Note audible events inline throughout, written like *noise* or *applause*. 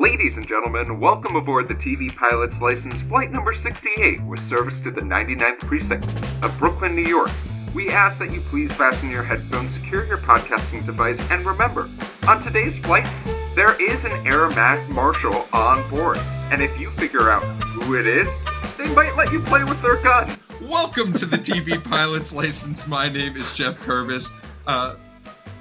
Ladies and gentlemen, welcome aboard the TV Pilot's License Flight number 68 with service to the 99th Precinct of Brooklyn, New York. We ask that you please fasten your headphones, secure your podcasting device, and remember, on today's flight, there is an air ma- marshal on board. And if you figure out who it is, they might let you play with their gun. Welcome to the TV Pilot's License. My name is Jeff Curvis, uh,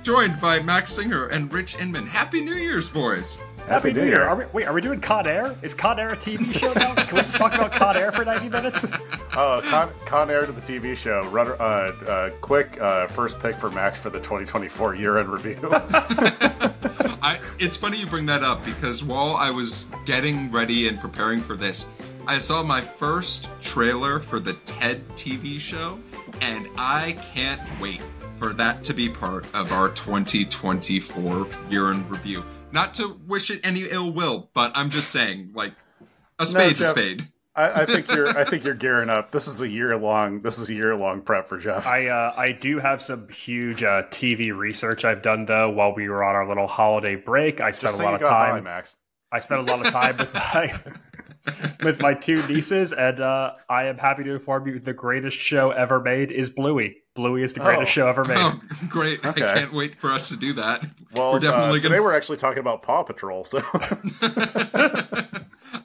joined by Max Singer and Rich Inman. Happy New Year's, boys! Happy, New Year. Are we, wait, are we doing Con Air? Is Con Air a TV show now? Can we just talk about Con Air for 90 minutes? Oh, Con, Con Air to the TV show. Runner, uh, uh, quick uh, first pick for Max for the 2024 year-end review. *laughs* I, it's funny you bring that up because while I was getting ready and preparing for this, I saw my first trailer for the TED TV show, and I can't wait for that to be part of our 2024 year in review. Not to wish it any ill will, but I'm just saying, like, a spade's a spade. I, I think you're. *laughs* I think you're gearing up. This is a year long. This is a year long prep for Jeff. I uh, I do have some huge uh, TV research I've done though while we were on our little holiday break. I spent Just a lot you of got by, time. Max. I spent a lot of time with my *laughs* with my two nieces, and uh, I am happy to inform you the greatest show ever made is Bluey. Bluey is the greatest Oh. show ever made. Oh, great. Okay. I can't wait for us to do that. Well, we're definitely uh, today going we're actually talking about Paw Patrol. So. *laughs*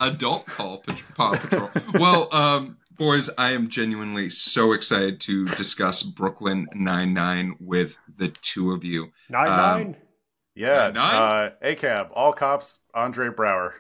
Adult Paw, Pat- Paw Patrol. well, um, boys, I am genuinely so excited to discuss Brooklyn Nine-Nine with the two of you. Nine Um, nine. yeah, Nine? uh, ACAB, all cops, Andre Braugher.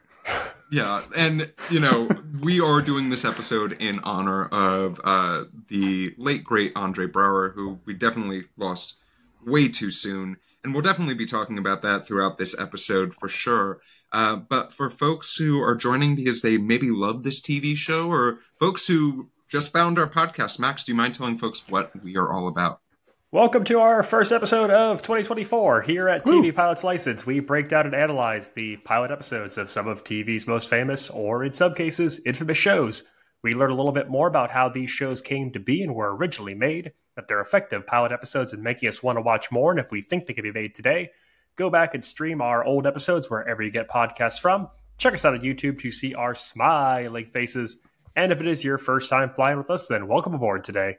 Yeah, and you know we are doing this episode in honor of uh, the late great Andre Braugher, who we definitely lost way too soon, and we'll definitely be talking about that throughout this episode for sure. Uh, but for folks who are joining because they maybe love this TV show, or folks who just found our podcast, Max, do you mind telling folks what we are all about? Welcome to our first episode of 2024 here at TV Pilot's License. We break down and analyze the pilot episodes of some of TV's most famous, or in some cases, infamous shows. We learn a little bit more about how these shows came to be and were originally made, that they're effective pilot episodes in making us want to watch more, and if we think they could be made today, go back and stream our old episodes wherever you get podcasts from. Check us out on YouTube to see our smiling faces. And if it is your first time flying with us, then welcome aboard today.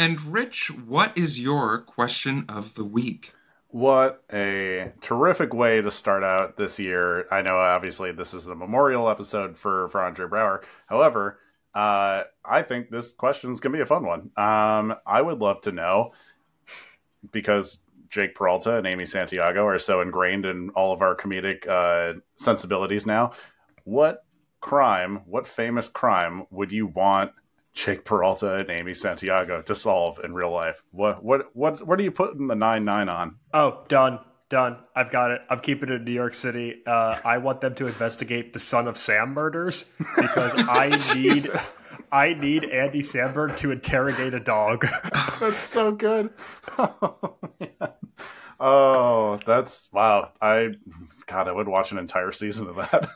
And Rich, what is your question of the week? What a terrific way to start out this year. I know, obviously, this is the memorial episode for, for Andre Braugher. However, uh, I think this question is going to be a fun one. Um, I would love to know because Jake Peralta and Amy Santiago are so ingrained in all of our comedic uh, sensibilities now. What crime, what famous crime would you want Jake Peralta and Amy Santiago to solve in real life? What what what what are you putting the nine nine on? Oh, done. Done. I've got it. I'm keeping it in New York City. Uh, I want them to investigate the Son of Sam murders because *laughs* I need I need Andy Samberg to interrogate a dog. *laughs* That's so good. *laughs* Oh. Oh, that's wow. I God, I would watch an entire season of that.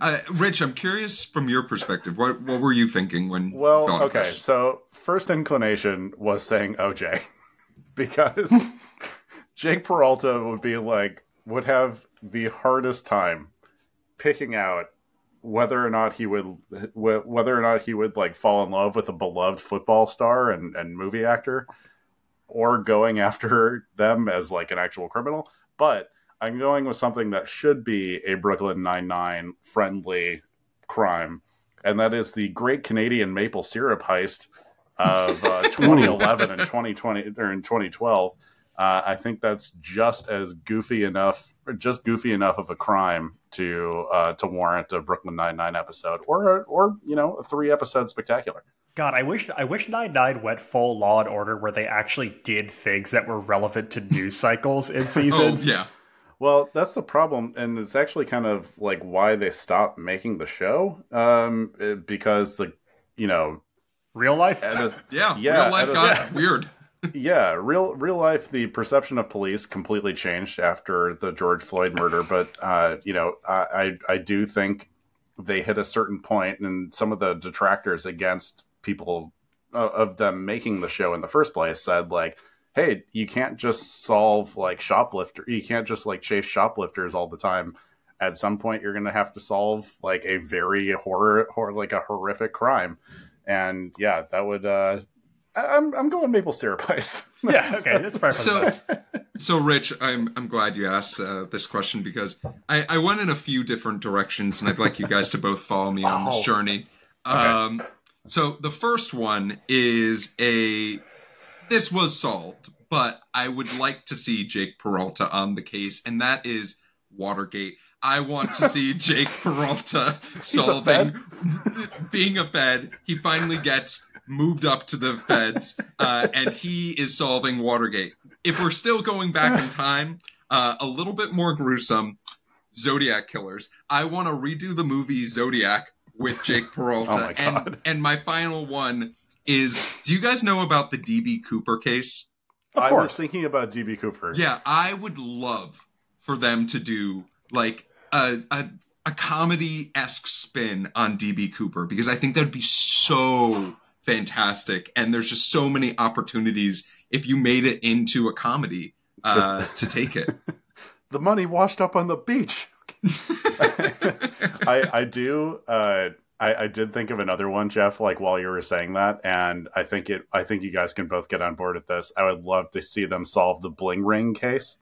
Uh, Rich, I'm curious from your perspective. What what were you thinking when? Well, okay. this? So first inclination was saying OJ *laughs* because *laughs* Jake Peralta would be like would have the hardest time picking out whether or not he would whether or not he would like fall in love with a beloved football star and, and movie actor or going after them as like an actual criminal but i'm going with something that should be a brooklyn Nine Nine friendly crime and that is the great canadian maple syrup heist of uh, *laughs* 2011 and 2020 or in 2012 uh, I think that's just as goofy enough, or just goofy enough of a crime to uh, to warrant a Brooklyn Nine Nine episode, or or you know a three episode spectacular. God, I wish I wish Nine Nine went full Law and Order where they actually did things that were relevant to news cycles in *laughs* Oh seasons. yeah, Well, that's the problem, and it's actually kind of like why they stopped making the show, um, eh, because the you know Real life. a- *laughs* yeah. Yeah, real life that got is- *laughs* weird. yeah, real real life, the perception of police completely changed after the George Floyd murder. But uh, you know, I, I I do think they hit a certain point, and some of the detractors against people uh, of them making the show in the first place said like, "Hey, you can't just solve like shoplifter. You can't just like chase shoplifters all the time." at some point you're going to have to solve like a very horror, horror like a horrific crime, and yeah, that would. uh I- I'm I'm going maple syrup *laughs* ice. Yeah, okay, that's perfect. So, so Rich, I'm I'm glad you asked uh, this question because I, I went in a few different directions, and I'd like you guys to both follow me on this journey. Um, so the first one is a this was solved, but I would like to see Jake Peralta on the case, and that is Watergate. I want to see *laughs* Jake Peralta solving *laughs* being a Fed. He finally gets moved up to the Feds, uh, and he is solving Watergate. If we're still going back in *laughs* time, uh, a little bit more gruesome, Zodiac killers. I want to redo the movie Zodiac with Jake Peralta. Oh my God. And and my final one is: Do you guys know about the DB Cooper case? of I was course. thinking about DB Cooper. Yeah, I would love for them to do like a a, a comedy esque spin on DB Cooper because I think that would be so fantastic, and there's just so many opportunities if you made it into a comedy uh, to take it. *laughs* the money washed up on the beach. *laughs* *laughs* I I do. Uh, I I did think of another one, Jeff. Like while you were saying that, and I think it. I think you guys can both get on board with this. I would love to see them solve the Bling Ring case.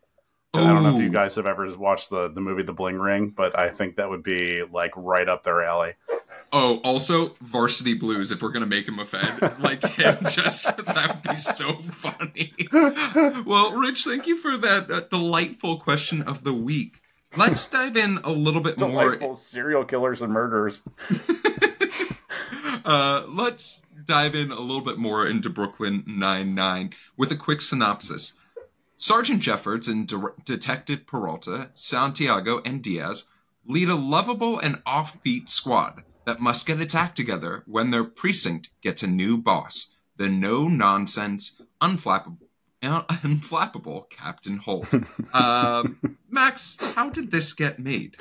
I don't know if you guys have ever watched the the movie The Bling Ring, but I think that would be like right up their alley. Oh, also Varsity Blues. If we're gonna make him a Fed, like him, *laughs* just that would be so funny. Well, Rich, thank you for that uh, delightful question of the week. Let's dive in a little bit more. Delightful serial killers and murderers. *laughs* Uh, let's dive in a little bit more into Brooklyn Nine Nine with a quick synopsis. Sergeant Jeffords and De- Detective Peralta, Santiago, and Diaz lead a lovable and offbeat squad that must get its act together when their precinct gets a new boss, the no nonsense, unflappable, unflappable Captain Holt. *laughs* um, Max, how did this get made?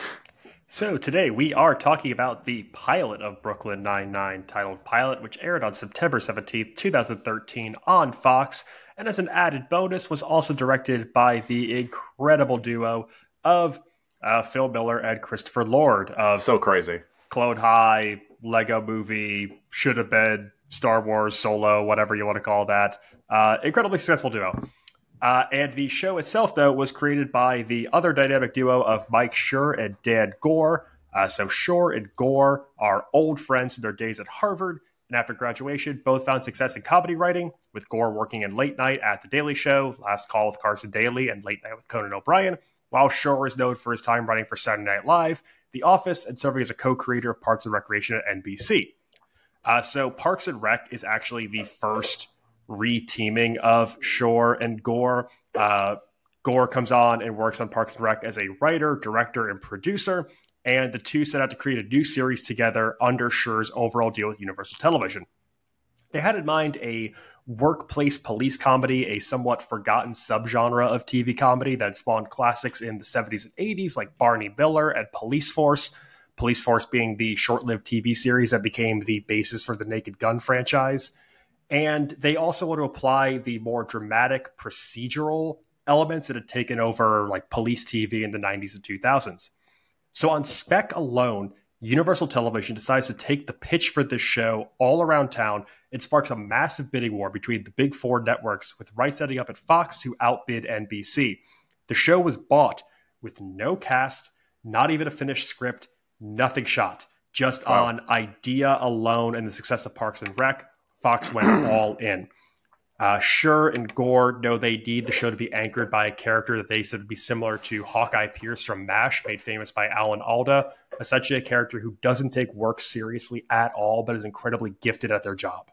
So today we are talking about the pilot of Brooklyn Nine-Nine, titled Pilot, which aired on September 17th, 2013 on Fox, and as an added bonus was also directed by the incredible duo of uh, Phil Miller and Christopher Lord of So crazy. Clone High, Lego Movie, should have been Star Wars, Solo, whatever you want to call that. Uh, incredibly successful duo. Uh, and the show itself, though, was created by the other dynamic duo of Mike Schur and Dan Goor. Uh, so Schur and Goor are old friends from their days at Harvard, and after graduation, both found success in comedy writing, with Goor working in late night at The Daily Show, Last Call with Carson Daly, and Late Night with Conan O'Brien, while Schur is known for his time writing for Saturday Night Live, The Office, and serving as a co-creator of Parks and Recreation at NBC. Uh, so Parks and Rec is actually the first re-teaming of Schur and Goor. Uh, Goor comes on and works on Parks and Rec as a writer, director, and producer, and the two set out to create a new series together under Schur's overall deal with Universal Television. They had in mind a workplace police comedy, a somewhat forgotten subgenre of TV comedy that spawned classics in the 70s and 80s like Barney Miller and Police Force. Police Force being the short lived TV series that became the basis for the Naked Gun franchise. And they also want to apply the more dramatic procedural elements that had taken over like police TV in the 90s and 2000s. So on spec alone, Universal Television decides to take the pitch for this show all around town. It sparks a massive bidding war between the big four networks, with rights setting up at Fox, who outbid NBC. The show was bought with no cast, not even a finished script, nothing shot, just Wow. on idea alone and the success of Parks and Rec. Fox went *clears throat* all in. Uh, Schur and Goor know they need the show to be anchored by a character that they said would be similar to Hawkeye Pierce from MASH, made famous by Alan Alda, essentially a character who doesn't take work seriously at all, but is incredibly gifted at their job.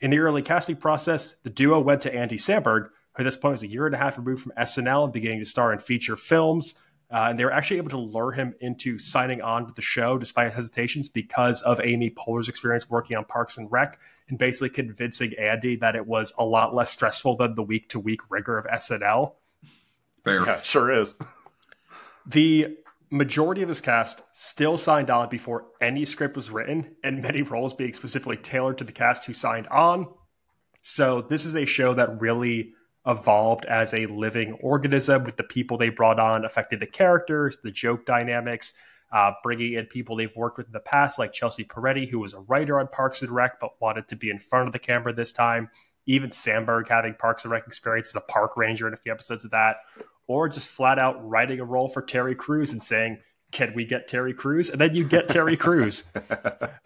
In the early casting process, the duo went to Andy Samberg, who at this point was a year and a half removed from SNL and beginning to star in feature films. Uh, and they were actually able to lure him into signing on to the show despite hesitations because of Amy Poehler's experience working on Parks and Rec and basically convincing Andy that it was a lot less stressful than the week to week rigor of SNL. Fair. Yeah, sure is. The majority of his cast still signed on before any script was written, and many roles being specifically tailored to the cast who signed on. So this is a show that really evolved as a living organism with the people they brought on affected the characters, the joke dynamics, uh, bringing in people they've worked with in the past, like Chelsea Peretti, who was a writer on Parks and Rec but wanted to be in front of the camera this time. Even Samberg having Parks and Rec experience as a park ranger in a few episodes of that, or just flat out writing a role for Terry Crews and saying, can we get Terry Crews? And then you get Terry Crews. *laughs*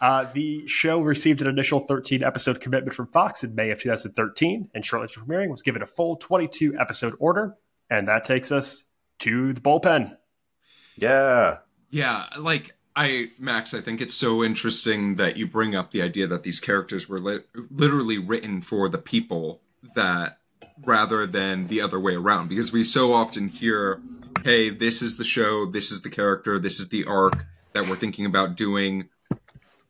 Uh, the show received an initial 13 episode commitment from Fox in May of 2013, and shortly after premiering was given a full 22 episode order. And that takes us to the bullpen. Yeah. Yeah, like I Max, I think it's so interesting that you bring up the idea that these characters were li- literally written for the people that rather than the other way around because we so often hear hey, this is the show, this is the character, this is the arc that we're thinking about doing.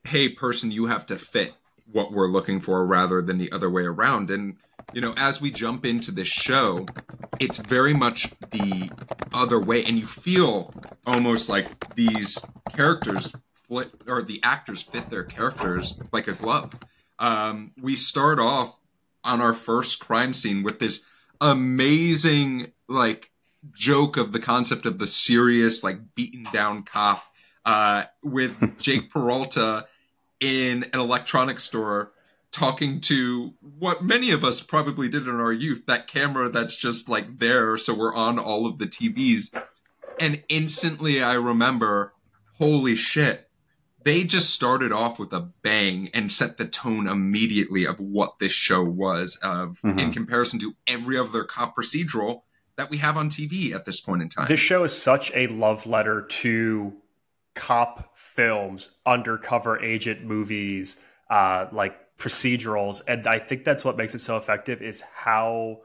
Hey, person, you have to fit what we're looking for rather than the other way around. And, you know, as we jump into this show, it's very much the other way. And you feel almost like these characters flip, or the actors fit their characters like a glove. Um, we start off on our first crime scene with this amazing, like, joke of the concept of the serious, like beaten down cop uh, with *laughs* Jake Peralta in an electronics store talking to what many of us probably did in our youth that camera that's just like there so we're on all of the TVs and instantly I remember holy shit they just started off with a bang and set the tone immediately of what this show was of mm-hmm. in comparison to every other cop procedural that we have on TV at this point in time. This show is such a love letter to cop films, undercover agent movies, uh, like procedurals, and I think that's what makes it so effective. Is how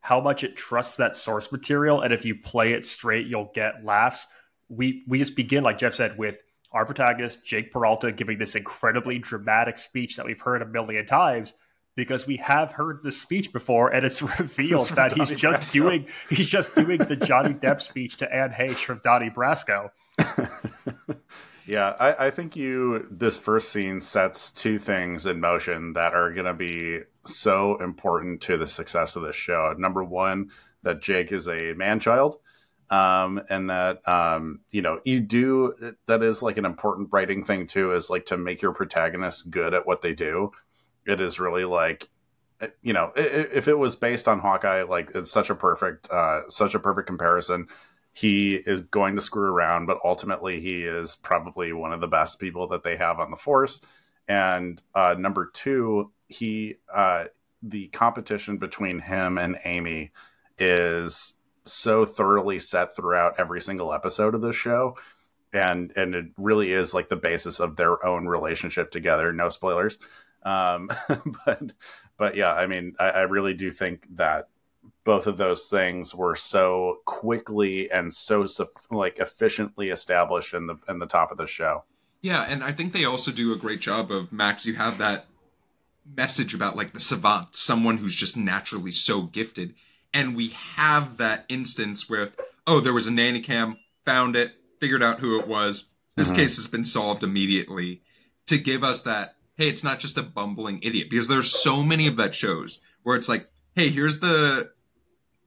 how much it trusts that source material, and if you play it straight, you'll get laughs. We we just begin, like Jeff said, with our protagonist Jake Peralta giving this incredibly dramatic speech that we've heard a million times because we have heard the speech before and it's *laughs* revealed that he's just Brasco. doing he's just doing the Johnny Depp speech to Anne Heche from Donnie Brasco. *laughs* yeah, I, I, think you this first scene sets two things in motion that are gonna be so important to the success of this show. Number one, that Jake is a man child. Um, and that um, you know you do that is like an important writing thing too is like to make your protagonists good at what they do it is really like eh, you know if it was based on hawkeye like it's such a perfect uh such a perfect comparison. He is going to screw around but ultimately he is probably one of the best people that they have on the force. And uh number two he uh the competition between him and amy is so thoroughly set throughout every single episode of this show. And and it really is like the basis of their own relationship together. No spoilers um, *laughs* but but yeah, I mean, I, I really do think that both of those things were so quickly and so like efficiently established in the in the top of the show. Yeah, and I think they also do a great job of Max. You have that message about like the savant, someone who's just naturally so gifted, and we have that instance where oh, there was a nanny cam, found it, figured out who it was. This mm-hmm. case has been solved immediately to give us that hey, it's not just a bumbling idiot because there's so many of that shows where it's like, hey, here's the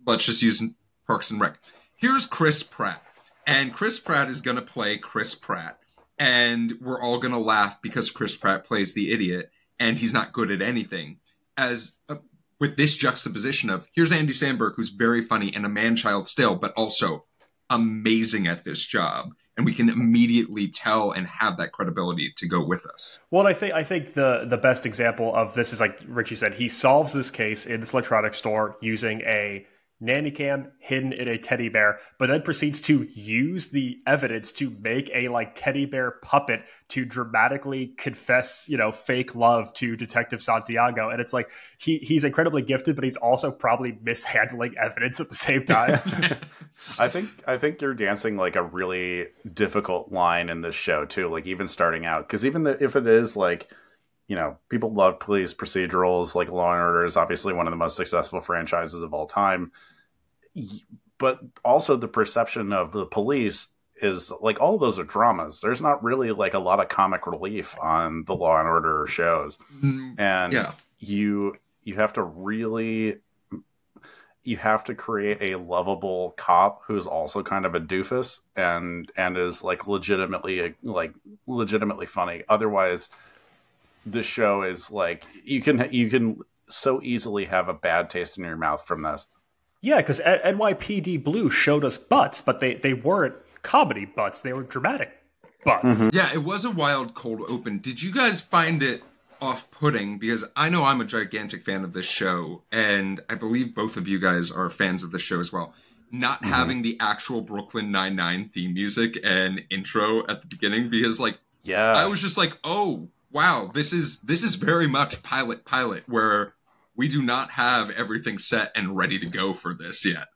let's just use Parks and Rec. Here's Chris Pratt, and Chris Pratt is gonna play Chris Pratt, and we're all gonna laugh because Chris Pratt plays the idiot, and he's not good at anything. As a, with this juxtaposition of here's Andy Samberg, who's very funny and a man child still, but also amazing at this job and we can immediately tell and have that credibility to go with us. Well, I think I think the the best example of this is like Richie said, he solves this case in this electronics store using a nanny cam hidden in a teddy bear, but then proceeds to use the evidence to make a like teddy bear puppet to dramatically confess, you know, fake love to Detective Santiago. And it's like he he's incredibly gifted, but he's also probably mishandling evidence at the same time. *laughs* *laughs* I think I think you're dancing like a really difficult line in this show too, like even starting out. Because even the, if it is like you know, people love police procedurals. Like Law and Order is obviously one of the most successful franchises of all time. But also the perception of the police is like all those are dramas. There's not really like a lot of comic relief on the Law and Order shows, mm, and yeah. you you have to really you have to create a lovable cop who's also kind of a doofus and and is like legitimately like legitimately funny. Otherwise, the show is like you can you can so easily have a bad taste in your mouth from this. Yeah, because NYPD Blue showed us butts, but they they weren't comedy butts; they were dramatic butts. Mm-hmm. Yeah, it was a wild cold open. Did you guys find it off putting because I know I'm a gigantic fan of this show, and I believe both of you guys are fans of the show as well. Not mm-hmm. having the actual Brooklyn Nine Nine theme music and intro at the beginning because, like, yeah, I was just like, oh wow, this is this is very much pilot pilot where we do not have everything set and ready to go for this yet.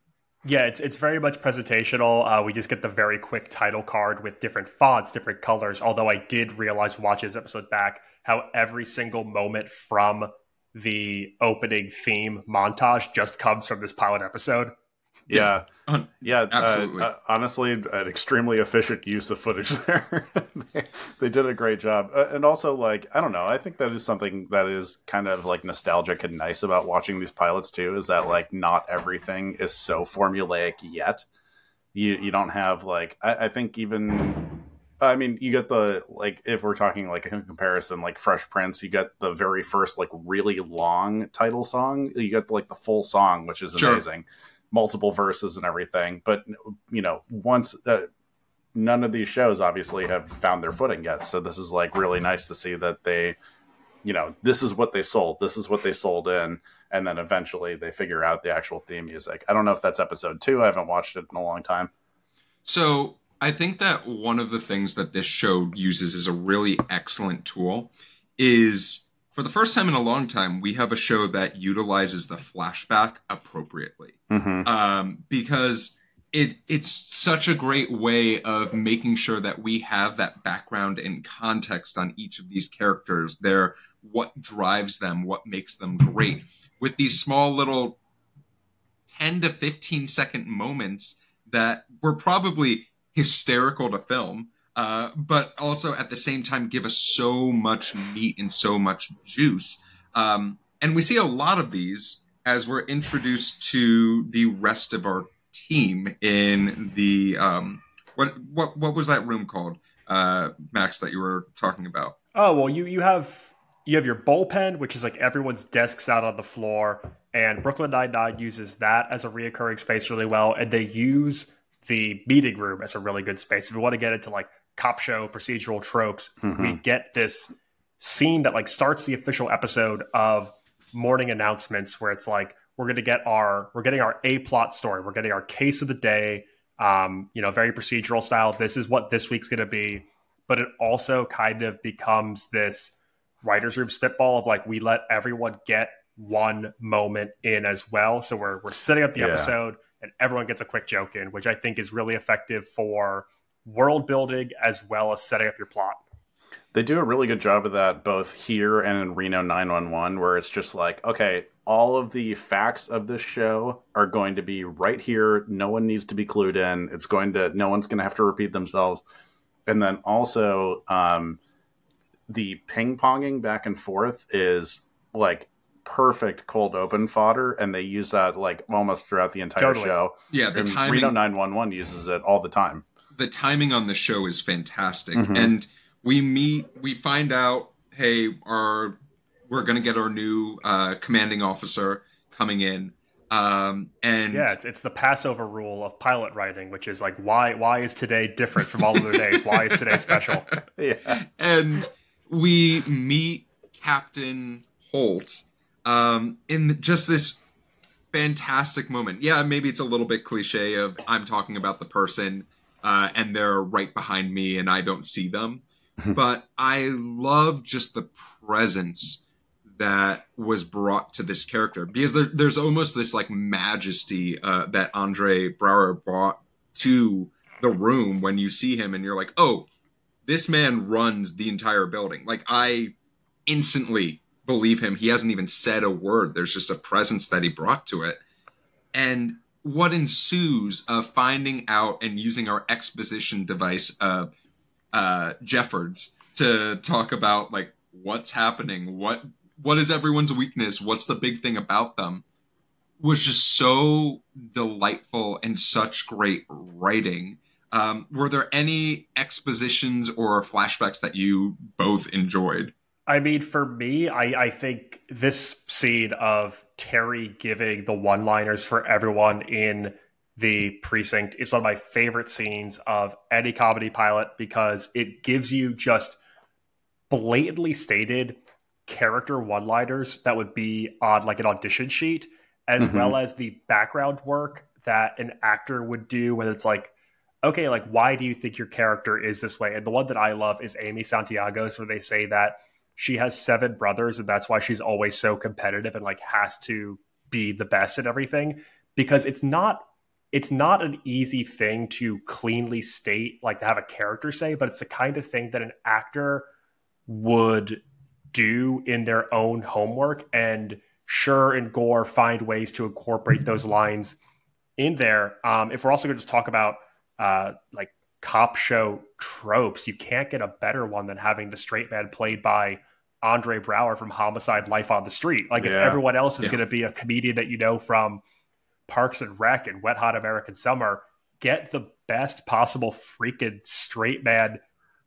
Yeah, it's it's very much presentational. Uh, we just get the very quick title card with different fonts, different colors. Although I did realize watching this episode back how every single moment from the opening theme montage just comes from this pilot episode. Yeah, yeah, *laughs* uh, absolutely. Uh, honestly, an extremely efficient use of footage *laughs* there. they, they, did a great job, uh, and also like I don't know, I think that is something that is kind of like nostalgic and nice about watching these pilots too. Is that like not everything is so formulaic yet. You you don't have like I, I think even I mean, you get the like if we're talking like in comparison, like Fresh Prince, you get the very first like really long title song. You get like the full song, which is amazing, sure. multiple verses and everything. But you know, once uh, none of these shows obviously have found their footing yet, so this is like really nice to see that they, you know, this is what they sold, this is what they sold in, and then eventually they figure out the actual theme music. I don't know if that's episode two. I haven't watched it in a long time. So I think that one of the things that this show uses as a really excellent tool is for the first time in a long time, we have a show that utilizes the flashback appropriately. Mm-hmm. Um, because it it's such a great way of making sure that we have that background and context on each of these characters. Their what drives them, what makes them great. With these small little 10 to 15 second moments that were probably hysterical to film, uh, but also at the same time give us so much meat and so much juice. Um, and we see a lot of these as we're introduced to the rest of our team in the um, what what what was that room called, uh, Max, that you were talking about? Oh well, you you have you have your bullpen, which is like everyone's desks out on the floor, and Brooklyn Nine Nine uses that as a reoccurring space really well, and they use the meeting room as a really good space. If we want to get into like cop show procedural tropes, mm-hmm. we get this scene that like starts the official episode of morning announcements where it's like we're going to get our we're getting our a plot story we're getting our case of the day um you know very procedural style this is what this week's going to be but it also kind of becomes this writers room spitball of like we let everyone get one moment in as well so we're we're setting up the yeah. episode and everyone gets a quick joke in, which I think is really effective for world building as well as setting up your plot. They do a really good job of that both here and in Reno 911, where it's just like, okay, all of the facts of this show are going to be right here. No one needs to be clued in. It's going to, no one's going to have to repeat themselves. And then also, um, the ping ponging back and forth is like perfect cold open fodder, and they use that like almost throughout the entire totally. show. Yeah, the and timing. Reno nine one one uses it all the time. The timing on the show is fantastic, mm-hmm. and we meet. We find out, hey, our we're going to get our new uh, commanding officer coming in. Um, and yeah, it's, it's the Passover rule of pilot writing, which is like, why why is today different from all other days? Why is today special? *laughs* yeah, and we meet Captain Holt, um, in just this fantastic moment. Yeah, maybe it's a little bit cliche of I'm talking about the person uh, and they're right behind me and I don't see them. *laughs* but I love just the presence that was brought to this character because there, there's almost this like majesty uh, that Andre Braugher brought to the room when you see him and you're like, oh, this man runs the entire building. Like I instantly believe him. He hasn't even said a word. There's just a presence that he brought to it. And what ensues of finding out and using our exposition device of uh, Jeffords to talk about like what's happening, what what is everyone's weakness, what's the big thing about them. was just so delightful and such great writing. Um, were there any expositions or flashbacks that you both enjoyed? I mean, for me, I, I think this scene of Terry giving the one liners for everyone in the precinct is one of my favorite scenes of any comedy pilot because it gives you just blatantly stated character one liners that would be on like an audition sheet, as mm-hmm. well as the background work that an actor would do when it's like, okay, like, why do you think your character is this way? And the one that I love is Amy Santiago's, where they say that she has seven brothers and that's why she's always so competitive and like has to be the best at everything because it's not it's not an easy thing to cleanly state like to have a character say but it's the kind of thing that an actor would do in their own homework and Schur and Goor find ways to incorporate those lines in there. Um, if we're also going to just talk about uh, like cop show tropes you can't get a better one than having the straight man played by Andre Braugher from Homicide Life on the Street. Like if everyone else is yeah. going to be a comedian that you know from Parks and Rec and Wet Hot American Summer, get the best possible freaking straight man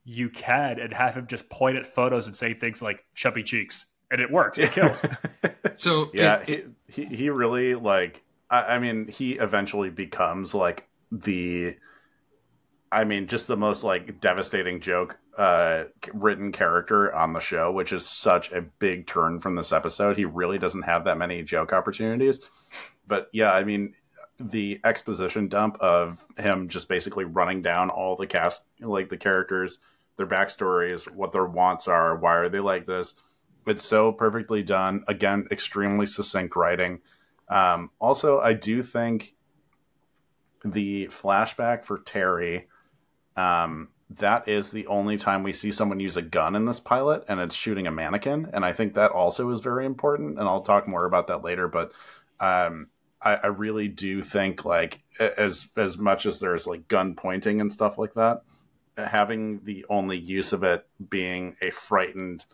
you can and have him just point at photos and say things like chubby cheeks. And it works. It kills. *laughs* so yeah, it, it, he he really like. I, I mean, he eventually becomes like the. I mean, just the most like devastating joke uh, written character on the show, which is such a big turn from this episode. He really doesn't have that many joke opportunities. But yeah, I mean, the exposition dump of him just basically running down all the cast, like the characters, their backstories, what their wants are, why are they like this. It's so perfectly done. Again, extremely succinct writing. Um, also, I do think the flashback for Terry um, that is the only time we see someone use a gun in this pilot, and it's shooting a mannequin. And I think that also is very important. And I'll talk more about that later. But um, I, I, really do think like as as much as there's like gun pointing and stuff like that, having the only use of it being a frightened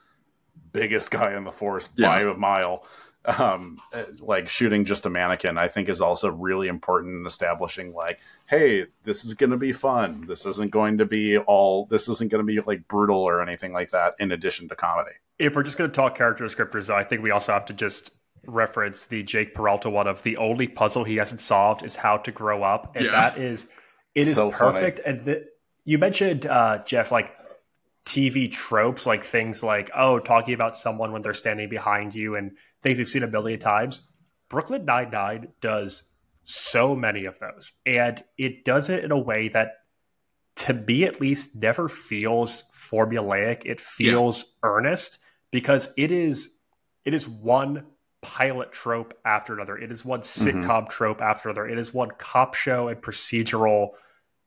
biggest guy in the force yeah. by a mile um, like shooting just a mannequin, I think is also really important in establishing like, hey, this is going to be fun. This isn't going to be all. This isn't going to be like brutal or anything like that. In addition to comedy, if we're just going to talk character descriptors, I think we also have to just reference the Jake Peralta one of the only puzzle he hasn't solved is how to grow up, and yeah. that is it is so perfect. Funny. And the, you mentioned uh, Jeff like TV tropes, like things like oh, talking about someone when they're standing behind you and things we've seen a million times. Brooklyn Nine Nine does so many of those, and it does it in a way that, to me at least, never feels formulaic. It feels yeah. earnest because it is it is one pilot trope after another. It is one mm-hmm. sitcom mm-hmm. trope after another. It is one cop show and procedural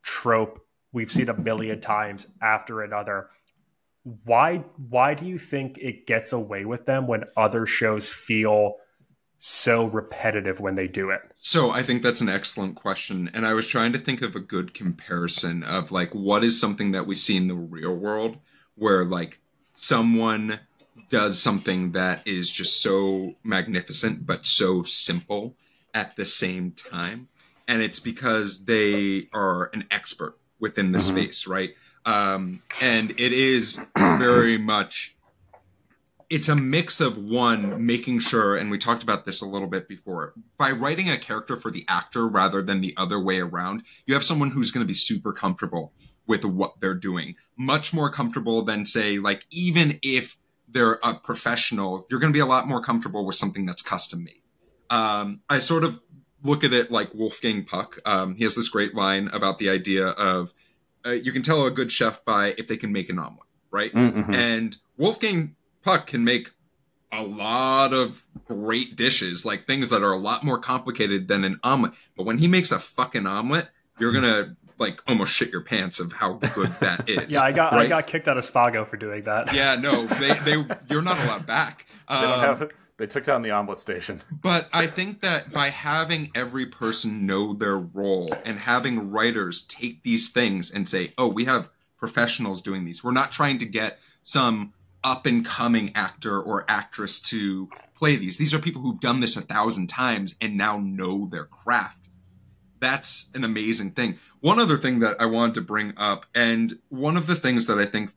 trope we've seen a million *laughs* times after another why why do you think it gets away with them when other shows feel so repetitive when they do it? So I think that's an excellent question. And I was trying to think of a good comparison of like what is something that we see in the real world where like someone does something that is just so magnificent but so simple at the same time. And it's because they are an expert within the mm-hmm. space, right? Um, and it is very *clears throat* much it's a mix of one making sure and we talked about this a little bit before by writing a character for the actor rather than the other way around you have someone who's going to be super comfortable with what they're doing. Much more comfortable than say like even if they're a professional you're going to be a lot more comfortable with something that's custom made um, i sort of look at it like wolfgang puck. Um, he has this great line about the idea of uh, you can tell a good chef by if they can make an omelet, right? Mm-hmm. And Wolfgang Puck can make a lot of great dishes, like things that are a lot more complicated than an omelet. But when he makes a fucking omelet, you're gonna like almost shit your pants of how good that *laughs* is. yeah, I got right? I got kicked out of Spago for doing that. Yeah, no, they they you're not allowed back. Um, *laughs* they don't have um, they took down the omelet station. *laughs* But I think that by having every person know their role and having writers take these things and say, oh, we have professionals doing these. We're not trying to get some up and coming actor or actress to play these. These are people who've done this a thousand times and now know their craft. That's an amazing thing. One other thing that I wanted to bring up, and one of the things that I think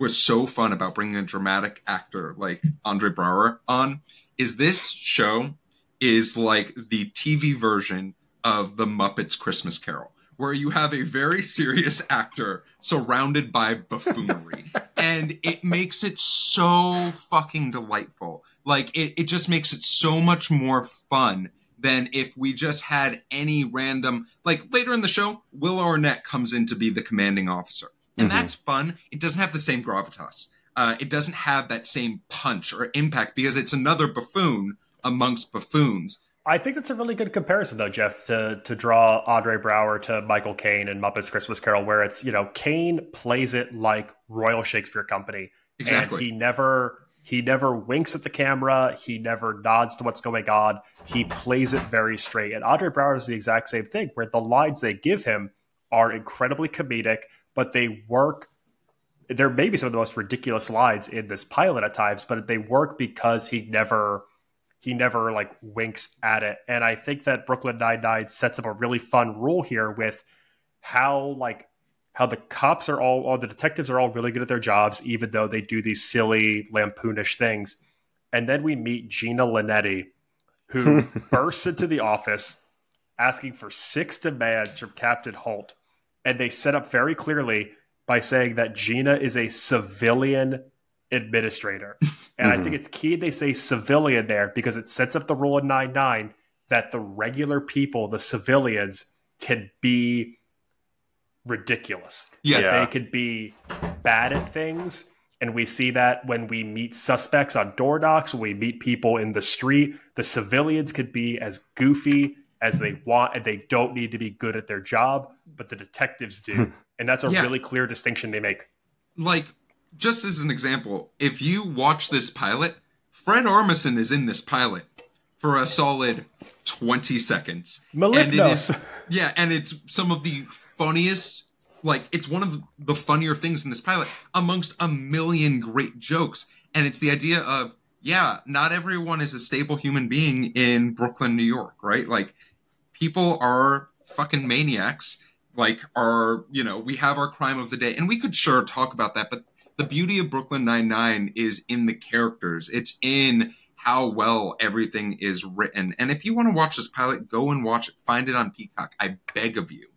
was so fun about bringing a dramatic actor like Andre Braugher on, is this show is like the TV version of the Muppets Christmas Carol, where you have a very serious actor surrounded by buffoonery. *laughs* and it makes it so fucking delightful. Like, it, it just makes it so much more fun than if we just had any random. Like, later in the show, Will Arnett comes in to be the commanding officer. And Mhm. that's fun. It doesn't have the same gravitas. Uh, it doesn't have that same punch or impact because it's another buffoon amongst buffoons. I think that's a really good comparison, though, Jeff, to to draw Andre Braugher to Michael Caine in Muppets Christmas Carol, where it's you know Caine plays it like Royal Shakespeare Company, Exactly. And he never he never winks at the camera. He never nods to what's going on. He plays it very straight. And Andre Braugher is the exact same thing, where the lines they give him are incredibly comedic, but they work. There may be some of the most ridiculous lines in this pilot at times, but they work because he never he never like winks at it. And I think that Brooklyn Nine Nine sets up a really fun rule here with how like how the cops are all or the detectives are all really good at their jobs, even though they do these silly lampoonish things. And then we meet Gina Linetti, who *laughs* bursts into the office asking for six demands from Captain Holt. And they set up very clearly by saying that Gina is a civilian administrator. And I mm-hmm. think it's key they say civilian there because it sets up the rule in 9 9 that the regular people, the civilians, can be ridiculous. Yeah. That they could be bad at things. And we see that when we meet suspects on door knocks, when we meet people in the street, the civilians could be as goofy as they want, and they don't need to be good at their job, but the detectives do. Hmm. and that's a Yeah. really clear distinction they make. like just as an example, if you watch this pilot, Fred Armisen is in this pilot for a solid 20 seconds. And it Malignos. is, *laughs* yeah, and it's some of the funniest like it's one of the funnier things in this pilot amongst a million great jokes. And it's the idea of yeah, not everyone is a stable human being in Brooklyn, New York, right? Like people are fucking maniacs like our you know we have our crime of the day. And we could sure talk about that but the beauty of brooklyn 99 is in the characters. It's in how well everything is written. And if you want to watch this pilot go and watch it. Find it on peacock. I beg of you.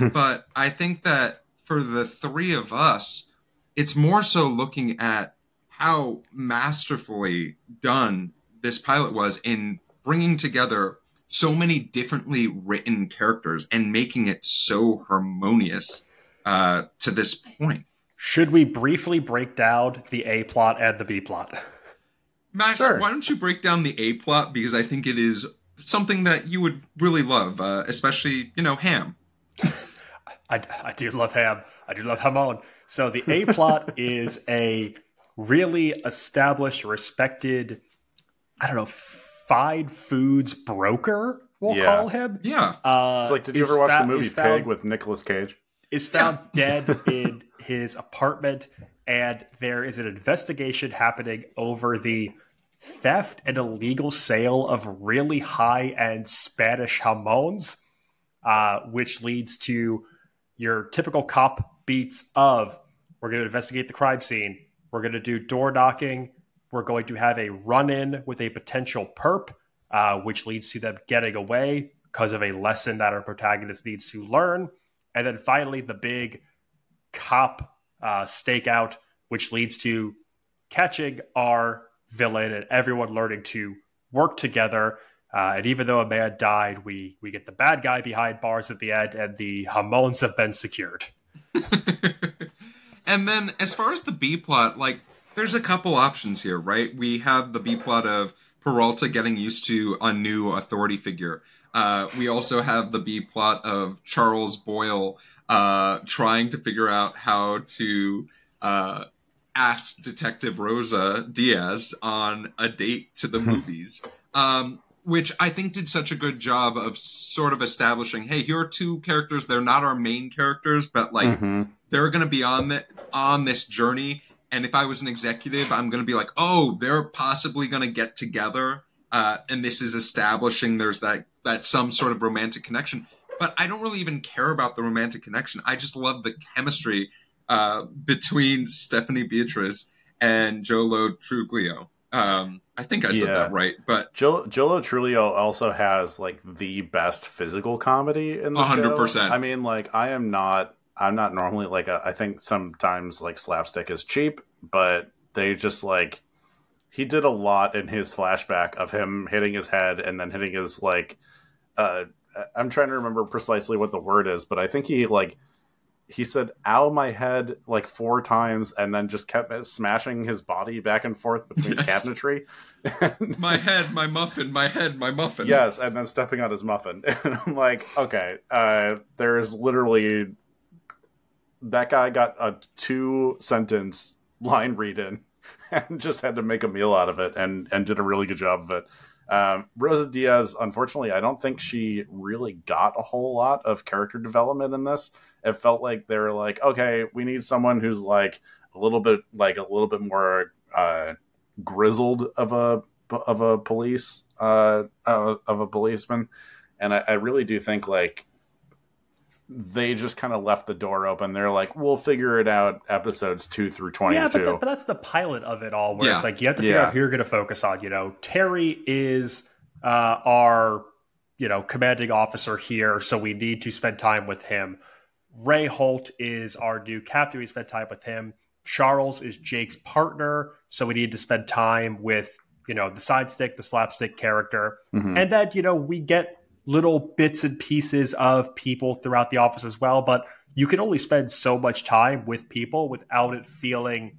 *laughs* But i think that for the three of us it's more so looking at how masterfully done this pilot was in bringing together so many differently written characters and making it so harmonious uh, to this point. Should we briefly break down the A plot and the B plot? Max, Sure. why don't you break down the A plot because I think it is something that you would really love, uh, especially you know Ham. *laughs* I, I do love ham. I do love Hamon. So the A plot *laughs* is a really established, respected, I don't know, fine foods broker. We'll Yeah. call him. Yeah, Uh, It's like, did you ever watch fa- the movie is found- Pig with Nicolas Cage? is found *laughs* dead in his apartment, and there is an investigation happening over the theft and illegal sale of really high end Spanish jamons, uh, which leads to your typical cop beats of we're going to investigate the crime scene, we're going to do door knocking, we're going to have a run in with a potential perp, uh, which leads to them getting away because of a lesson that our protagonist needs to learn. And then finally, the big cop uh, stakeout, which leads to catching our villain and everyone learning to work together. Uh, and even though a man died, we we get the bad guy behind bars at the end, and the Hamons have been secured. *laughs* and then as far as the B plot, like there's a couple options here, right? We have the B plot of Peralta getting used to a new authority figure. Uh, we also have the B plot of Charles Boyle uh, trying to figure out how to uh, ask Detective Rosa Diaz on a date to the *laughs* movies. Um, which I think did such a good job of sort of establishing, hey, here are two characters. They're not our main characters, but like Mhm. they're going to be on the, on this journey And if I was an executive, I'm going to be like, oh, they're possibly going to get together, uh, and this is establishing there's that that some sort of romantic connection. But I don't really even care about the romantic connection. I just love the chemistry uh, between Stephanie Beatriz and Joe Truglio. Um, I think I said Yeah. that right, but Joe Lo Truglio also has like the best physical comedy in the A hundred show. percent. I mean, like I am not. I'm not normally like a, I think sometimes like slapstick is cheap, but they just like he did a lot in his flashback of him hitting his head and then hitting his like. uh I'm trying to remember precisely what the word is, but I think he like he said "ow my head" like four times, and then just kept smashing his body back and forth between Yes. cabinetry. my head, my muffin, my head, my muffin. Yes, and then stepping on his muffin. *laughs* And I'm like, okay, uh, there's literally that guy got a two sentence line read in *laughs* and just had to make a meal out of it and, and did a really good job of it. Um, Rosa Diaz, unfortunately, I don't think she really got a whole lot of character development in this. It felt like they were like, okay, we need someone who's like a little bit like a little bit more uh, grizzled of a of a police uh, uh, of a policeman, and I, I really do think like they just kind of left the door open. They're like, we'll figure it out. Episodes two through twenty-two. Yeah, but, th- but that's the pilot of it all, where Yeah. it's like you have to figure Yeah. out who you're going to focus on. You know, Terry is uh, our you know commanding officer here, so we need to spend time with him. Ray Holt is our new captain. We spend time with him. Charles is Jake's partner, so we need to spend time with you know the side stick, the slapstick character, Mhm. and then you know we get little bits and pieces of people throughout the office as well. But you can only spend so much time with people without it feeling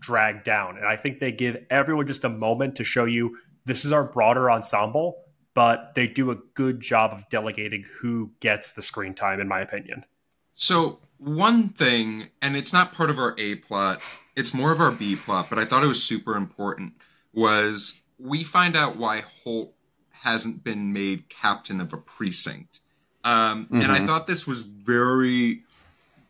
dragged down. And I think they give everyone just a moment to show you this is our broader ensemble, but they do a good job of delegating who gets the screen time, in my opinion. So one thing, and it's not part of our A plot, it's more of our B plot, but I thought it was super important, was we find out why Holt hasn't been made captain of a precinct. Um, And I Mhm. thought this was very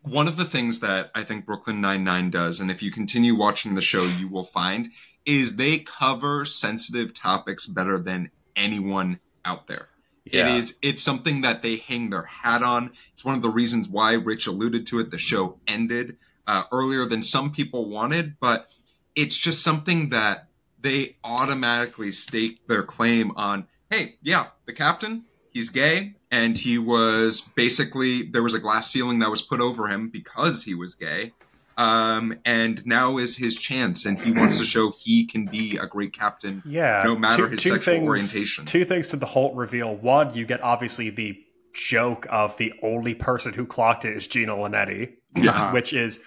one of the things that I think Brooklyn Nine Nine does, and if you continue watching the show, you will find is they cover sensitive topics better than anyone out there. Yeah. It is it's something that they hang their hat on. It's one of the reasons why Rich alluded to it. The show ended uh, earlier than some people wanted, but it's just something that they automatically stake their claim on. Hey, yeah, the captain, he's gay, and he was basically there was a glass ceiling that was put over him because he was gay. Um, and now is his chance, and he wants to show he can be a great captain Yeah. No matter his sexual orientation. Two things to the Holt reveal. One, you get obviously the joke of the only person who clocked it is Gina Linetti, Yeah. *laughs* which is,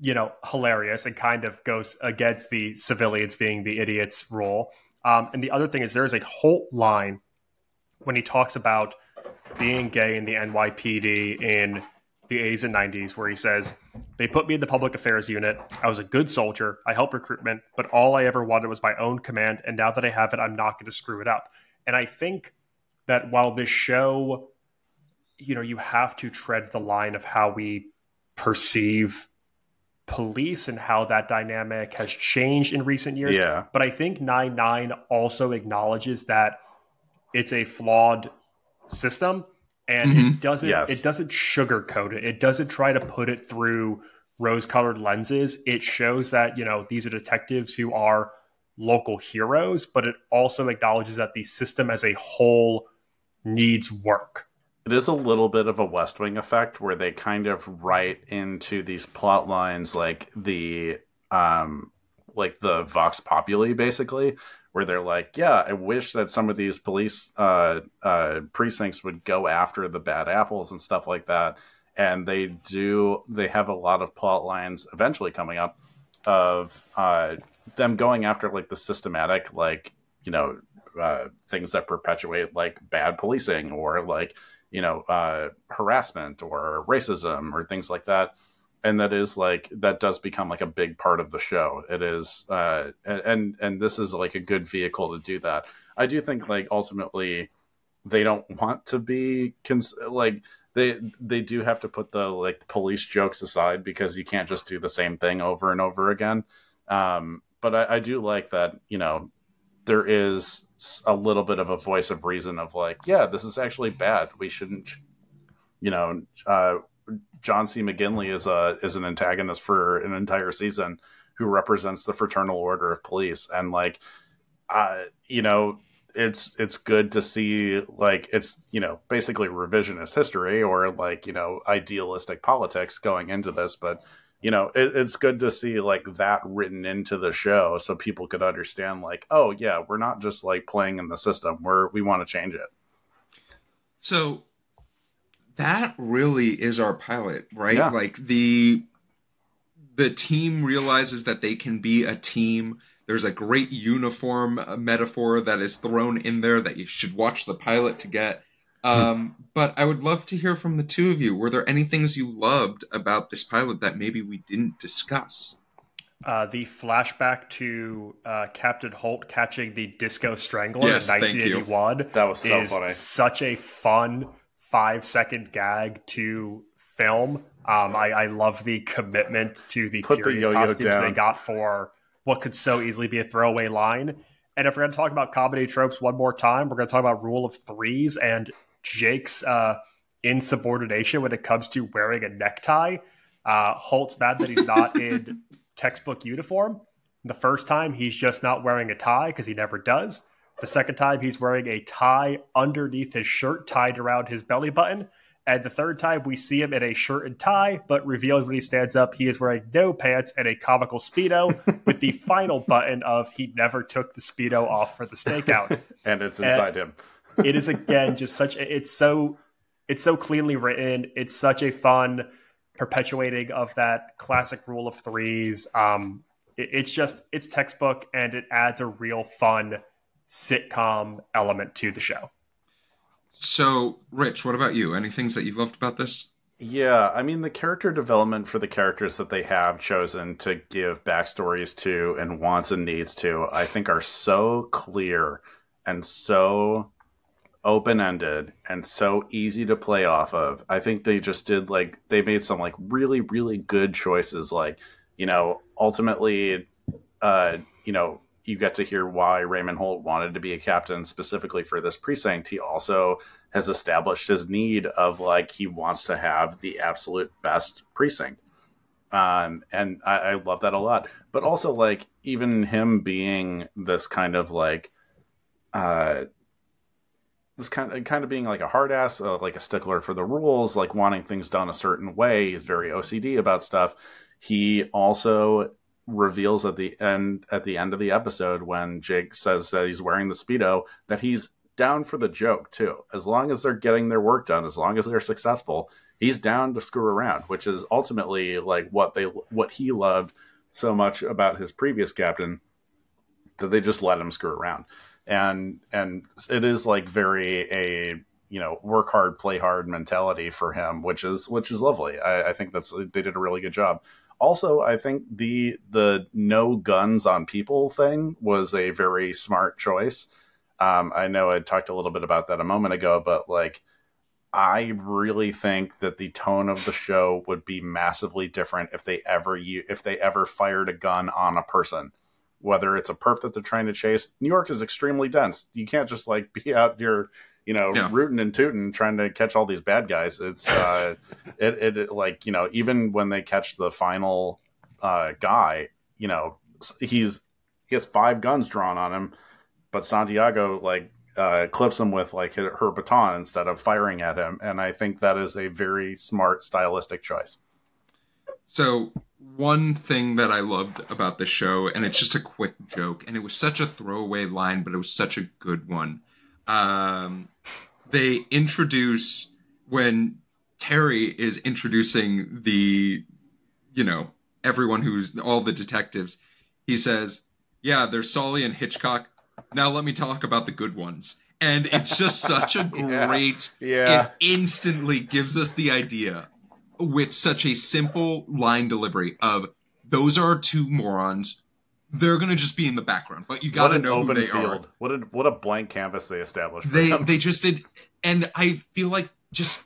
you know, hilarious and kind of goes against the civilians being the idiots rule. Um, and the other thing is there's a whole line when he talks about being gay in the NYPD in the 80s and 90s, where he says, They put me in the public affairs unit. I was a good soldier. I helped recruitment, but all I ever wanted was my own command. And now that I have it, I'm not going to screw it up. And I think that while this show, you know, you have to tread the line of how we perceive police and how that dynamic has changed in recent years. Yeah. But I think Nine Nine also acknowledges that it's a flawed system, and Mhm. it doesn't Yes. it doesn't sugarcoat it. It doesn't try to put it through rose-colored lenses. It shows that you know these are detectives who are local heroes, but it also acknowledges that the system as a whole needs work. It is a little bit of a West Wing effect where they kind of write into these plot lines like the um like the Vox Populi basically, where they're like, Yeah, I wish that some of these police uh uh precincts would go after the bad apples and stuff like that. And they do they have a lot of plot lines eventually coming up of uh them going after like the systematic like, you know, uh things that perpetuate like bad policing or like you know uh, harassment or racism or things like that. And that is like that does become like a big part of the show. It is uh, and and this is like a good vehicle to do that. I do think like ultimately they don't want to be cons- like they they do have to put the like police jokes aside because you can't just do the same thing over and over again. Um, but I, I do like that, you know, there is a little bit of a voice of reason of like, yeah, this is actually bad. We shouldn't, you know, uh, John C. McGinley is a is an antagonist for an entire season who represents the Fraternal Order of Police, and like, uh, you know, it's it's good to see like it's you know basically revisionist history or like you know idealistic politics going into this, but you know it, it's good to see like that written into the show so people could understand like oh yeah we're not just like playing in the system we're we want to change it So that really is our pilot, right? Yeah. Like the the team realizes that they can be a team. There's a great uniform uh, metaphor that is thrown in there that you should watch the pilot to get. Um, but I would love to hear from the two of you. Were there any things you loved about this pilot that maybe we didn't discuss? Uh, the flashback to uh, Captain Holt catching the Disco Strangler Yes, in thank you. 1981 That was so is funny. such a fun five second gag to film. Um, I, I love the commitment to the Put period yo-yo costumes down. they got for what could so easily be a throwaway line. And if we're going to talk about comedy tropes one more time, we're going to talk about rule of threes and Jake's uh, insubordination when it comes to wearing a necktie. Uh, Holt's mad that he's not in *laughs* textbook uniform. The first time, he's just not wearing a tie because he never does. The second time, he's wearing a tie underneath his shirt tied around his belly button. And the third time, we see him in a shirt and tie, but reveals when he stands up, he is wearing no pants and a comical Speedo *laughs* with the final button of he never took the Speedo off for the stakeout *laughs* and it's inside him it is again just such a, it's so it's so cleanly written it's such a fun perpetuating of that classic rule of threes um it- it's just it's textbook and it adds a real fun sitcom element to the show So, Rich, what about you? Any things that you've loved about this? Yeah, I mean the character development for the characters that they have chosen to give backstories to and wants and needs to, I think are so clear and so open ended and so easy to play off of. I think they just did like they made some like really, really good choices. Like, you know, ultimately uh, you know, you get to hear why Raymond Holt wanted to be a captain specifically for this precinct. He also has established his need of like he wants to have the absolute best precinct. Um, and I, I love that a lot. But also like even him being this kind of like uh this kind of kind of being like a hard ass, uh, like a stickler for the rules, like wanting things done a certain way. He's very OCD about stuff. He also reveals at the end at the end of the episode when Jake says that he's wearing the speedo that he's down for the joke too. As long as they're getting their work done, as long as they're successful, he's down to screw around, which is ultimately like what they what he loved so much about his previous captain that they just let him screw around. And and it is like very a you know work hard play hard mentality for him which is which is lovely. I, I think that's they did a really good job. Also i think the the no guns on people thing was a very smart choice. Um, i know i talked a little bit about that a moment ago but like i really think that the tone of the show would be massively different if they ever if they ever fired a gun on a person whether it's a perp that they're trying to chase new york is extremely dense you can't just like be out here you know, Yeah. rooting and tooting, trying to catch all these bad guys. It's uh, *laughs* it, it, it like you know, even when they catch the final uh, guy, you know, he's he has five guns drawn on him, but Santiago like uh, clips him with like her, her baton instead of firing at him, and I think that is a very smart stylistic choice. So, one thing that I loved about the show, and it's just a quick joke, and it was such a throwaway line, but it was such a good one. Um, they introduce when Terry is introducing the, you know, everyone who's all the detectives. He says, "Yeah, there's Solly and Hitchcock. Now let me talk about the good ones." And it's just such a *laughs* Yeah. great Yeah. it instantly gives us the idea with such a simple line delivery of those are two morons. They're gonna just be in the background, but you gotta know who they field! are. What a what a blank canvas they established. For They them. they just did, and I feel like just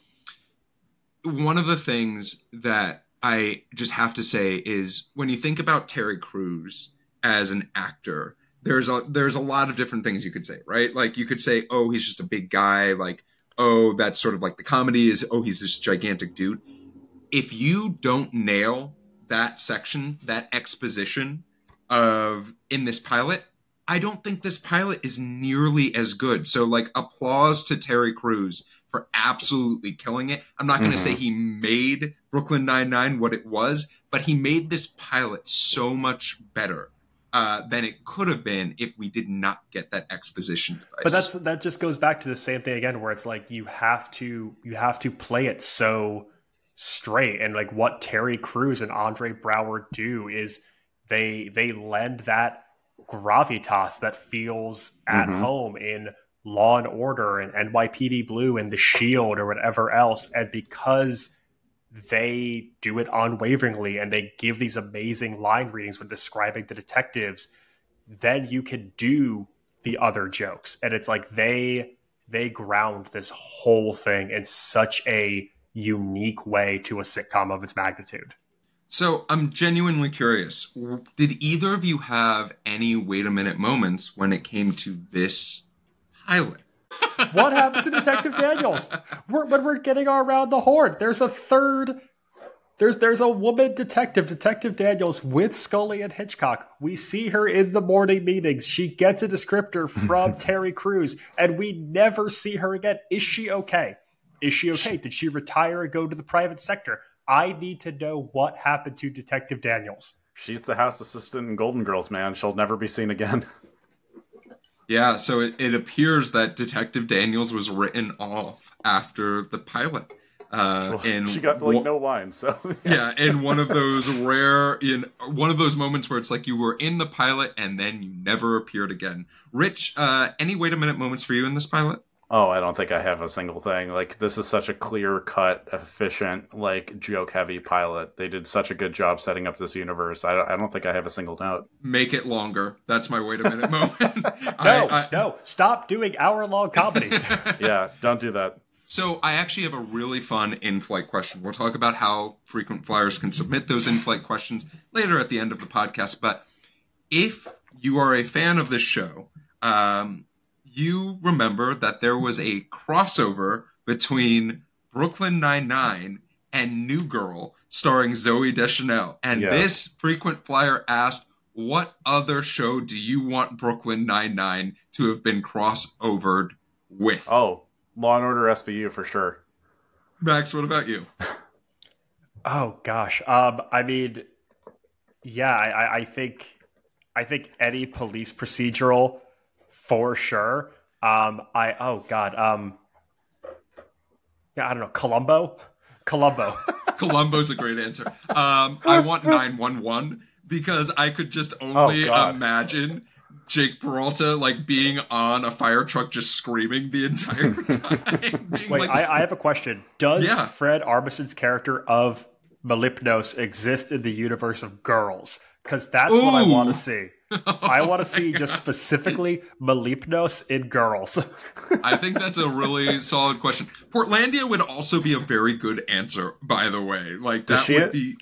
one of the things that I just have to say is when you think about Terry Crews as an actor. There's a there's a lot of different things you could say, right? Like you could say, oh, he's just a big guy. Like, oh, that's sort of like the comedy is, oh, he's this gigantic dude. If you don't nail that section, that exposition of in this pilot, I don't think this pilot is nearly as good. So, like, applause to Terry Crews for absolutely killing it. I'm not going to Mhm. say he made Brooklyn Nine Nine what it was, but he made this pilot so much better uh, than it could have been if we did not get that exposition device. But that's that just goes back to the same thing again, where it's like you have to you have to play it so straight, and like what Terry Crews and Andre Braugher do is they they lend that gravitas that feels at Mhm. home in Law and Order and NYPD Blue and The Shield or whatever else, and because they do it unwaveringly and they give these amazing line readings when describing the detectives, then you can do the other jokes. And it's like they they ground this whole thing in such a unique way to a sitcom of its magnitude. So I'm genuinely curious. Did either of you have any wait a minute moments when it came to this pilot? *laughs* What happened to Detective Daniels? We're, when we're getting around the horn, there's a third. There's there's a woman detective, Detective Daniels, with Scully and Hitchcock. We see her in the morning meetings. She gets a descriptor from *laughs* Terry Crews, and we never see her again. Is she okay? Is she okay? Did she retire and go to the private sector? I need to know what happened to Detective Daniels. She's the house assistant in Golden Girls, man. She'll never be seen again. *laughs* Yeah, so it, it appears that Detective Daniels was written off after the pilot. Uh, and she got like no lines, so *laughs* yeah, in one of those rare, in one of those moments where it's like you were in the pilot and then you never appeared again. Rich, uh, any wait a minute moments for you in this pilot? Oh, I don't think I have a single thing. Like this is such a clear cut, efficient, like joke heavy pilot. They did such a good job setting up this universe. I don't, I don't think I have a single note. Make it longer. That's my wait a minute *laughs* moment. No, I- I- no, stop doing hour long comedies. *laughs* Yeah, don't do that. So I actually have a really fun in-flight question. We'll talk about how frequent flyers can submit those in-flight questions later at the end of the podcast. But if you are a fan of this show, um, you remember that there was a crossover between Brooklyn Nine-Nine and New Girl, starring Zooey Deschanel. And Yes. this frequent flyer asked, "What other show do you want Brooklyn Nine-Nine to have been crossovered with?" Oh, Law and Order SVU for sure. Max, what about you? *laughs* Oh gosh. Um, I mean, yeah, I- I think, I think any police procedural for sure. Um, I oh god. Um, yeah, I don't know. Columbo, Columbo, *laughs* Columbo's a great answer. Um, I want 911 because I could just only God. imagine Jake Peralta like being on a fire truck just screaming the entire *laughs* time. being Wait, like, I, I have a question. Does Yeah. Fred Armisen's character of Mlepnos exist in the universe of girls? Because that's what I want to see. I want to *laughs* see just specifically Mlepnos in girls. I think that's a really *laughs* solid question. Portlandia would also be a very good answer, by the way. Like Does that she- would be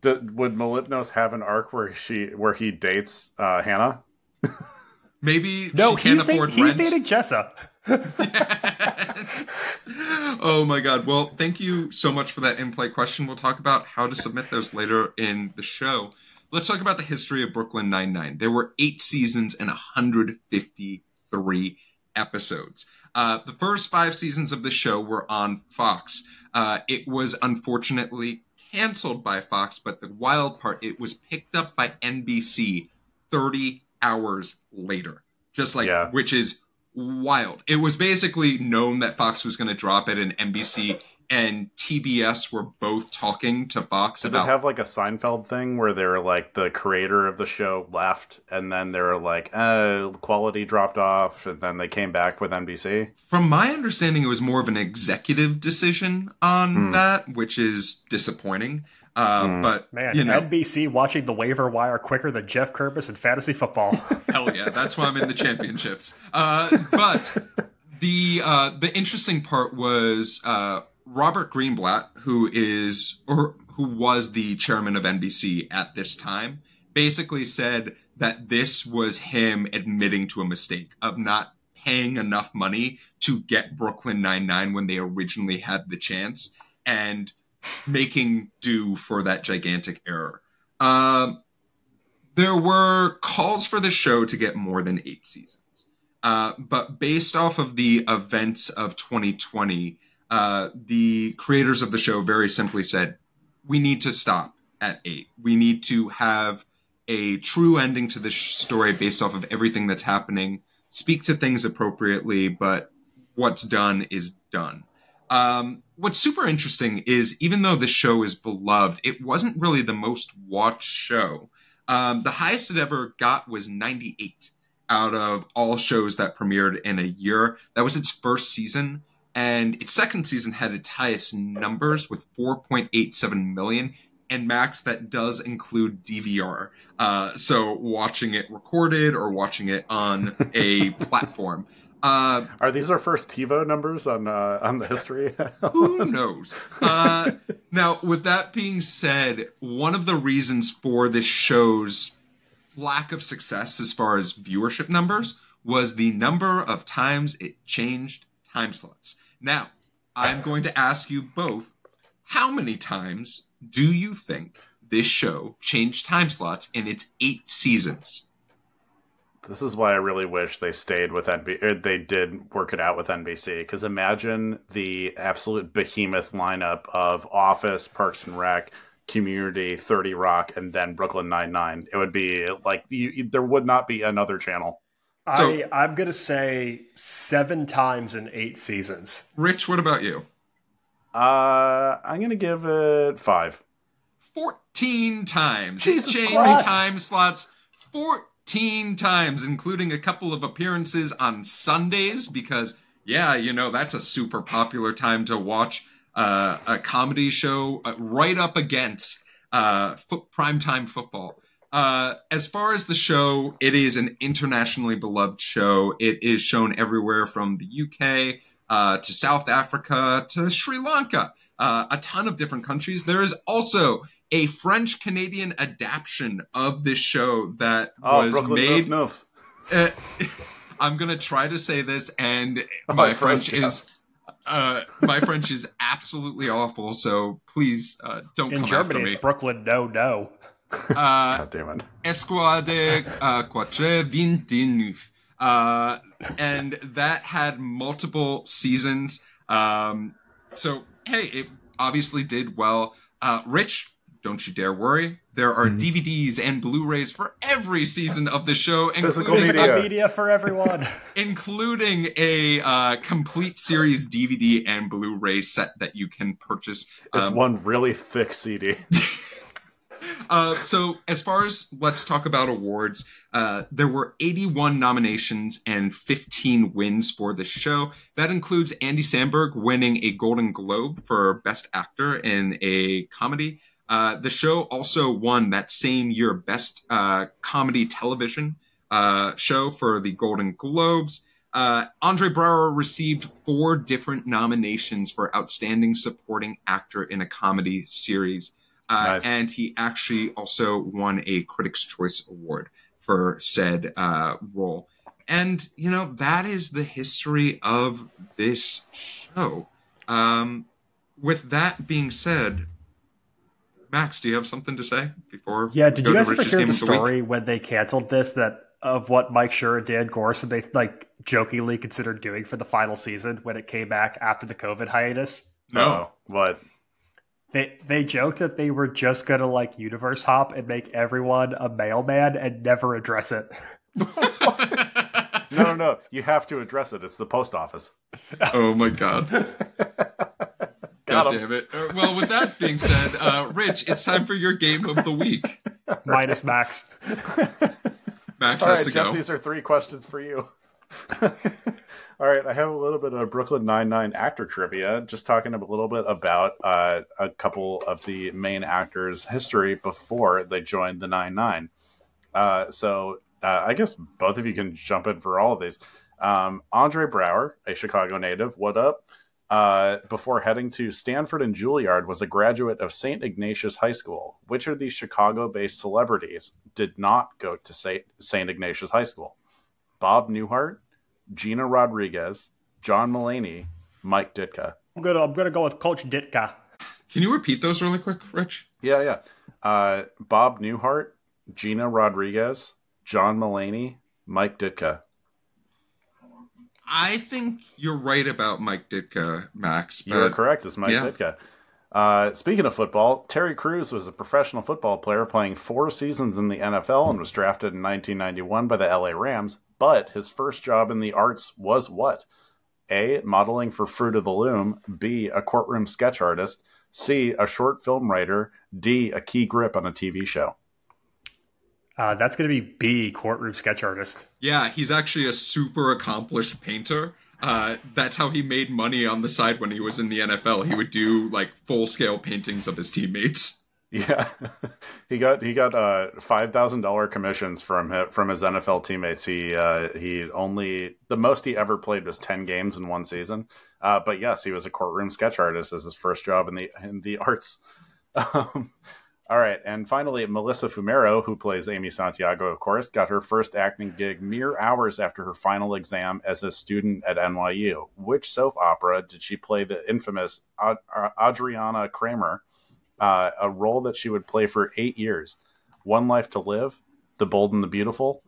D- would Mlepnos have an arc where she where he dates uh, Hannah? maybe no, she can't he's, da- afford he's rent. dating Jessa. *laughs* oh my god. Well, thank you so much for that in-flight question. We'll talk about how to submit those later in the show. Let's talk about the history of Brooklyn Nine-Nine. There were eight seasons and 153 episodes. Uh, the first five seasons of the show were on Fox. Uh, it was unfortunately canceled by Fox, but the wild part, it was picked up by NBC 30 hours later. Just like, Yeah. which is wild. It was basically known that Fox was going to drop it, and NBC and TBS were both talking to Fox Did about. it have like a Seinfeld thing where they're like the creator of the show left and then they're like, uh, quality dropped off and then they came back with NBC? From my understanding, it was more of an executive decision on Hmm. that, which is disappointing. Uh, Hmm. But Man, you know, NBC watching the waiver wire quicker than Jeff Kirkus in fantasy football. *laughs* hell yeah, that's why I'm in the championships. Uh, but the uh, the interesting part was uh, Robert Greenblatt, who is or who was the chairman of NBC at this time, basically said that this was him admitting to a mistake of not paying enough money to get Brooklyn Nine Nine when they originally had the chance and making do for that gigantic error. Um, there were calls for the show to get more than eight seasons. Uh, but based off of the events of 2020, uh, the creators of the show very simply said, we need to stop at eight. We need to have a true ending to this story based off of everything that's happening, speak to things appropriately, but what's done is done. Um, what's super interesting is even though this show is beloved, it wasn't really the most watched show. Um, the highest it ever got was 98 out of all shows that premiered in a year. That was its first season. And its second season had its highest numbers with 4.87 million. And Max, that does include DVR. Uh, so watching it recorded or watching it on a *laughs* platform. Uh, Are these our first TiVo numbers on uh, on the history? *laughs* who knows? Uh, now, with that being said, one of the reasons for this show's lack of success as far as viewership numbers was the number of times it changed time slots. Now, I'm going to ask you both how many times do you think this show changed time slots in its eight seasons? This is why I really wish they stayed with NBC. They did work it out with NBC. Because imagine the absolute behemoth lineup of Office, Parks and Rec, Community, Thirty Rock, and then Brooklyn Nine Nine. It would be like you, there would not be another channel. So- I, I'm going to say seven times in eight seasons. Rich, what about you? Uh, I'm gonna give it five. 14 times. Jesus it changed Christ. time slots 14 times, including a couple of appearances on Sundays, because, yeah, you know, that's a super popular time to watch uh, a comedy show uh, right up against uh, fo- primetime football. Uh, as far as the show, it is an internationally beloved show. It is shown everywhere from the UK uh, to South Africa to Sri Lanka, uh, a ton of different countries. There is also a French Canadian adaptation of this show that Oh, was Brooklyn made. Noof Noof. Uh, *laughs* I'm gonna try to say this, and Oh, my French, French is uh, my French is absolutely awful. So please uh, don't In come Germany, after me. it's Brooklyn. No, no. *laughs* Uh, God damn it. Escouade uh, Quatre Vingt-Neuf. Uh, and that had multiple seasons. Um, so, hey, it obviously did well. Uh, Rich, don't you dare worry. There are DVDs and Blu-rays for every season of the show, Physical including, media. Physical media for everyone. *laughs* including a uh, complete series DVD and Blu-ray set that you can purchase. It's Um, one really thick CD. *laughs* Uh, so as far as let's talk about awards, uh, there were 81 nominations and 15 wins for the show. That includes Andy Samberg winning a Golden Globe for Best Actor in a comedy. Uh, the show also won that same year Best uh, Comedy Television uh, show for the Golden Globes. Uh, Andre Braugher received four different nominations for Outstanding Supporting Actor in a Comedy Series. Uh, Nice. And he actually also won a Critics' Choice Award for said uh, role. And, you know, that is the history of this show. Um, with that being said, Max, do you have something to say before? Yeah, we did go you guys ever hear the of the story when they canceled this that of what Mike Schur and Dan Gorson they like jokingly considered doing for the final season when it came back after the COVID hiatus? No. Oh, what? They they joked that they were just gonna like universe hop and make everyone a mailman and never address it. No, no, no. You have to address it. It's the post office. oh my god. *laughs* God damn it. Uh, well, with that being said, uh, Rich, it's time for your game of the week. Minus Max. Max All has right, to Jeff, go. these are three questions for you. *laughs* All right, I have a little bit of Brooklyn Nine-Nine actor trivia, just talking a little bit about uh, a couple of the main actors' history before they joined the Nine-Nine. Uh, so uh, I guess both of you can jump in for all of these. Um, Andre Braugher, a Chicago native, what up? uh, before heading to Stanford and Juilliard, was a graduate of St. Ignatius High School. Which of these Chicago based celebrities did not go to St. Ignatius High School? Bob Newhart, Gina Rodriguez, John Mulaney, Mike Ditka. I'm gonna I'm gonna go with Coach Ditka. Can you repeat those really quick, Rich? Yeah, yeah. Uh, Bob Newhart, Gina Rodriguez, John Mulaney, Mike Ditka. I think you're right about Mike Ditka, Max. But, you're correct. It's Mike yeah. Ditka. Uh, speaking of football, Terry Crews was a professional football player playing four seasons in the NFL and was drafted in 1991 by the LA Rams. But his first job in the arts was what? A. Modeling for Fruit of the Loom. B. A courtroom sketch artist. C. A short film writer. D. A key grip on a TV show. Uh, that's going to be B, courtroom sketch artist. Yeah, he's actually a super accomplished painter. Uh, that's how he made money on the side when he was in the NFL. He would do like full scale paintings of his teammates. Yeah, *laughs* he got he got uh, five thousand dollar commissions from his, from his NFL teammates. He uh, he only the most he ever played was ten games in one season. Uh, but yes, he was a courtroom sketch artist as his first job in the in the *laughs* arts. Um, all right, and finally, Melissa Fumero, who plays Amy Santiago, of course, got her first acting gig mere hours after her final exam as a student at NYU. Which soap opera did she play the infamous Ad- Adriana Cramer, uh, a role that she would play for eight years? One Life to Live, The Bold and the Beautiful,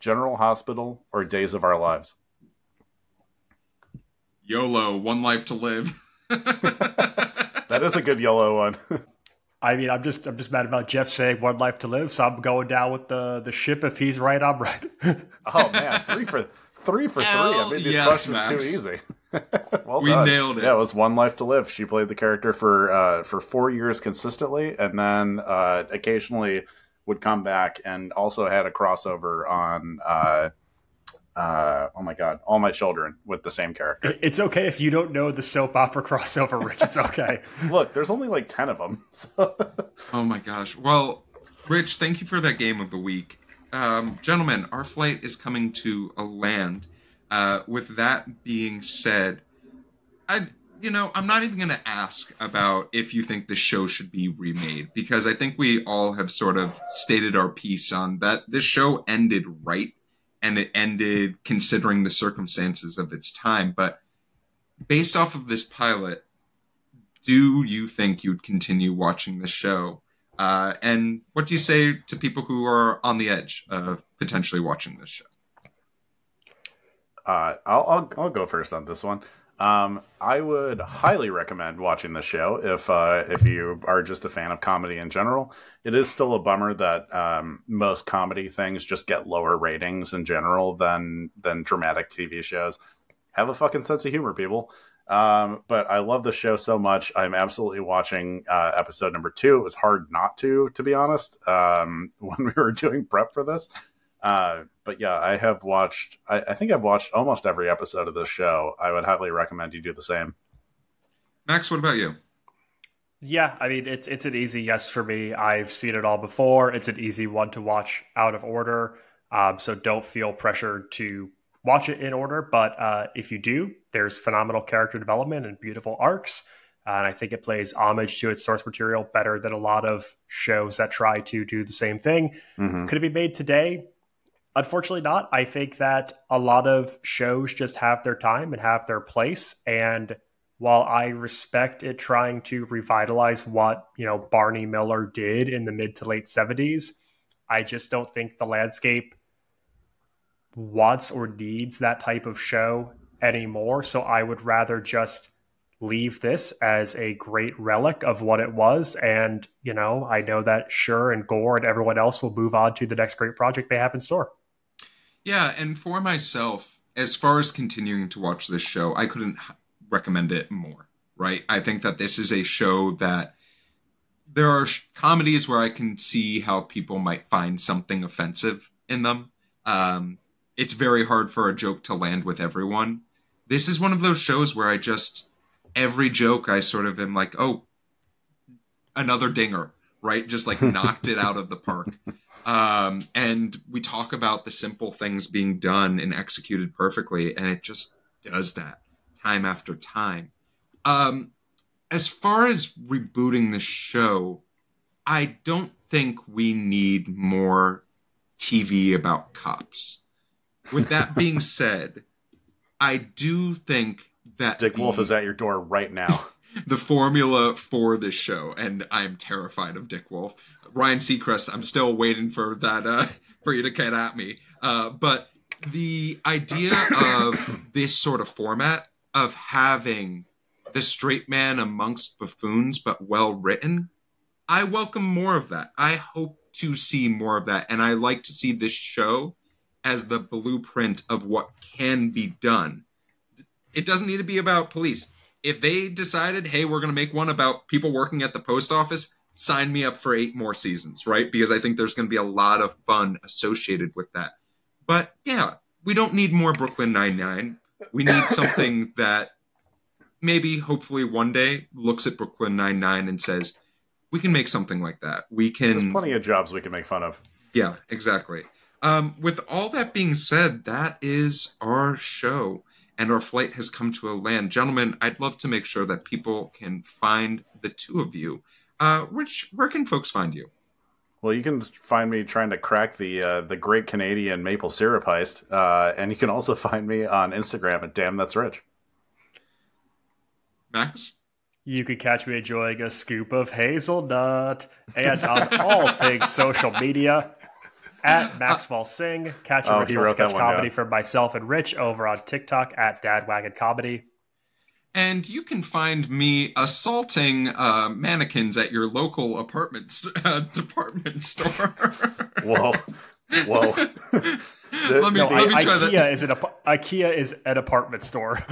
General Hospital, or Days of Our Lives? YOLO, One Life to Live. *laughs* that is a good YOLO one. *laughs* I mean, I'm just I'm just mad about Jeff saying one life to live, so I'm going down with the the ship. If he's right, I'm right. *laughs* oh man, three for three for Hell three. I mean, these yes, questions Max. too easy. *laughs* well we done. nailed it. Yeah, it was one life to live. She played the character for uh, for four years consistently, and then uh, occasionally would come back and also had a crossover on uh, uh, oh my god, all my children with the same character. It's okay if you don't know the soap opera *laughs* crossover, Rich. It's okay. *laughs* Look, there's only like ten of them. So. oh my gosh. Well, Rich, thank you for that game of the week, um, gentlemen. Our flight is coming to a land. Uh, with that being said, I you know I'm not even going to ask about if you think the show should be remade because I think we all have sort of stated our piece on that. This show ended right and it ended considering the circumstances of its time. But based off of this pilot, do you think you'd continue watching the show? Uh, and what do you say to people who are on the edge of potentially watching this show? Uh, I'll, I'll, I'll go first on this one. Um, I would highly recommend watching the show if uh, if you are just a fan of comedy in general. It is still a bummer that um, most comedy things just get lower ratings in general than than dramatic TV shows. Have a fucking sense of humor, people. Um, but I love the show so much. I'm absolutely watching uh, episode number two. It was hard not to, to be honest, um, *laughs* when we were doing prep for this. Uh, but yeah, I have watched. I, I, think I've watched almost every episode of this show. I would highly recommend you do the same. Max, what about you? Yeah, I mean it's it's an easy yes for me. I've seen it all before. It's an easy one to watch out of order. Um, so don't feel pressured to watch it in order. But uh, if you do, there's phenomenal character development and beautiful arcs. and I think it plays homage to its source material better than a lot of shows that try to do the same thing. Mm-hmm. Could it be made today? Unfortunately, not. I think that a lot of shows just have their time and have their place. And while I respect it trying to revitalize what, you know, Barney Miller did in the mid to late 70s, I just don't think the landscape wants or needs that type of show anymore. So I would rather just leave this as a great relic of what it was. And, you know, I know that Schur and Goor and everyone else will move on to the next great project they have in store. Yeah, and for myself, as far as continuing to watch this show, I couldn't recommend it more, right? I think that this is a show that there are sh- comedies where I can see how people might find something offensive in them. Um, it's very hard for a joke to land with everyone. This is one of those shows where I just every joke I sort of am like, oh, another dinger, right? Just like *laughs* knocked it out of the park. Um, and we talk about the simple things being done and executed perfectly, and it just does that time after time. Um, as far as rebooting the show, I don't think we need more TV about cops. With that *laughs* being said, I do think that Dick the, Wolf is at your door right now. *laughs* the formula for this show, and I'm terrified of Dick Wolf. Ryan Seacrest, I'm still waiting for that uh, *laughs* for you to get at me. Uh, but the idea of *coughs* this sort of format of having the straight man amongst buffoons, but well written, I welcome more of that. I hope to see more of that, and I like to see this show as the blueprint of what can be done. It doesn't need to be about police. If they decided, hey, we're going to make one about people working at the post office, sign me up for eight more seasons, right? Because I think there's going to be a lot of fun associated with that. But yeah, we don't need more Brooklyn Nine-Nine. We need *coughs* something that maybe, hopefully, one day looks at Brooklyn Nine-Nine and says, we can make something like that. We can. There's plenty of jobs we can make fun of. Yeah, exactly. Um, with all that being said, that is our show, and our flight has come to a land. Gentlemen, I'd love to make sure that people can find the two of you. Uh, Rich, where can folks find you? Well, you can find me trying to crack the uh, the Great Canadian Maple Syrup Heist, uh, and you can also find me on Instagram at Damn That's Rich. Max? You could catch me enjoying a scoop of hazelnut and on all things social media at Maxwell Sing. Catch a Oh, original sketch comedy down. from myself and Rich over on TikTok at Dad Dadwagon Comedy. And you can find me assaulting uh, mannequins at your local apartment st- *laughs* uh, department store. *laughs* Whoa, whoa! *laughs* let me, No, let me I, try IKEA that. is an IKEA is an apartment store.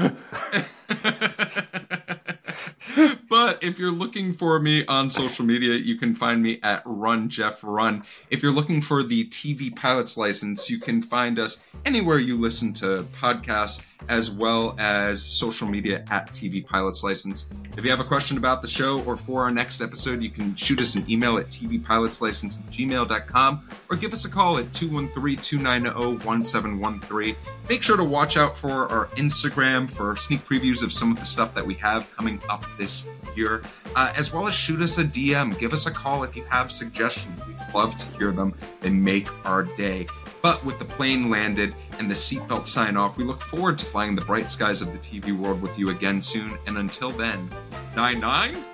but if you're looking for me on social media, you can find me at Run Jeff Run. If you're looking for the TV Pilots license, you can find us anywhere you listen to podcasts, as well as social media at TV Pilots License. If you have a question about the show or for our next episode, you can shoot us an email at tvpilotslicense at gmail.com or give us a call at 213-290-1713. Make sure to watch out for our Instagram for sneak previews of some of the stuff that we have coming up this year, uh, as well as shoot us a DM. Give us a call if you have suggestions. We'd love to hear them. and make our day. But with the plane landed and the seatbelt sign off, we look forward to flying the bright skies of the TV world with you again soon. And until then, 9 9?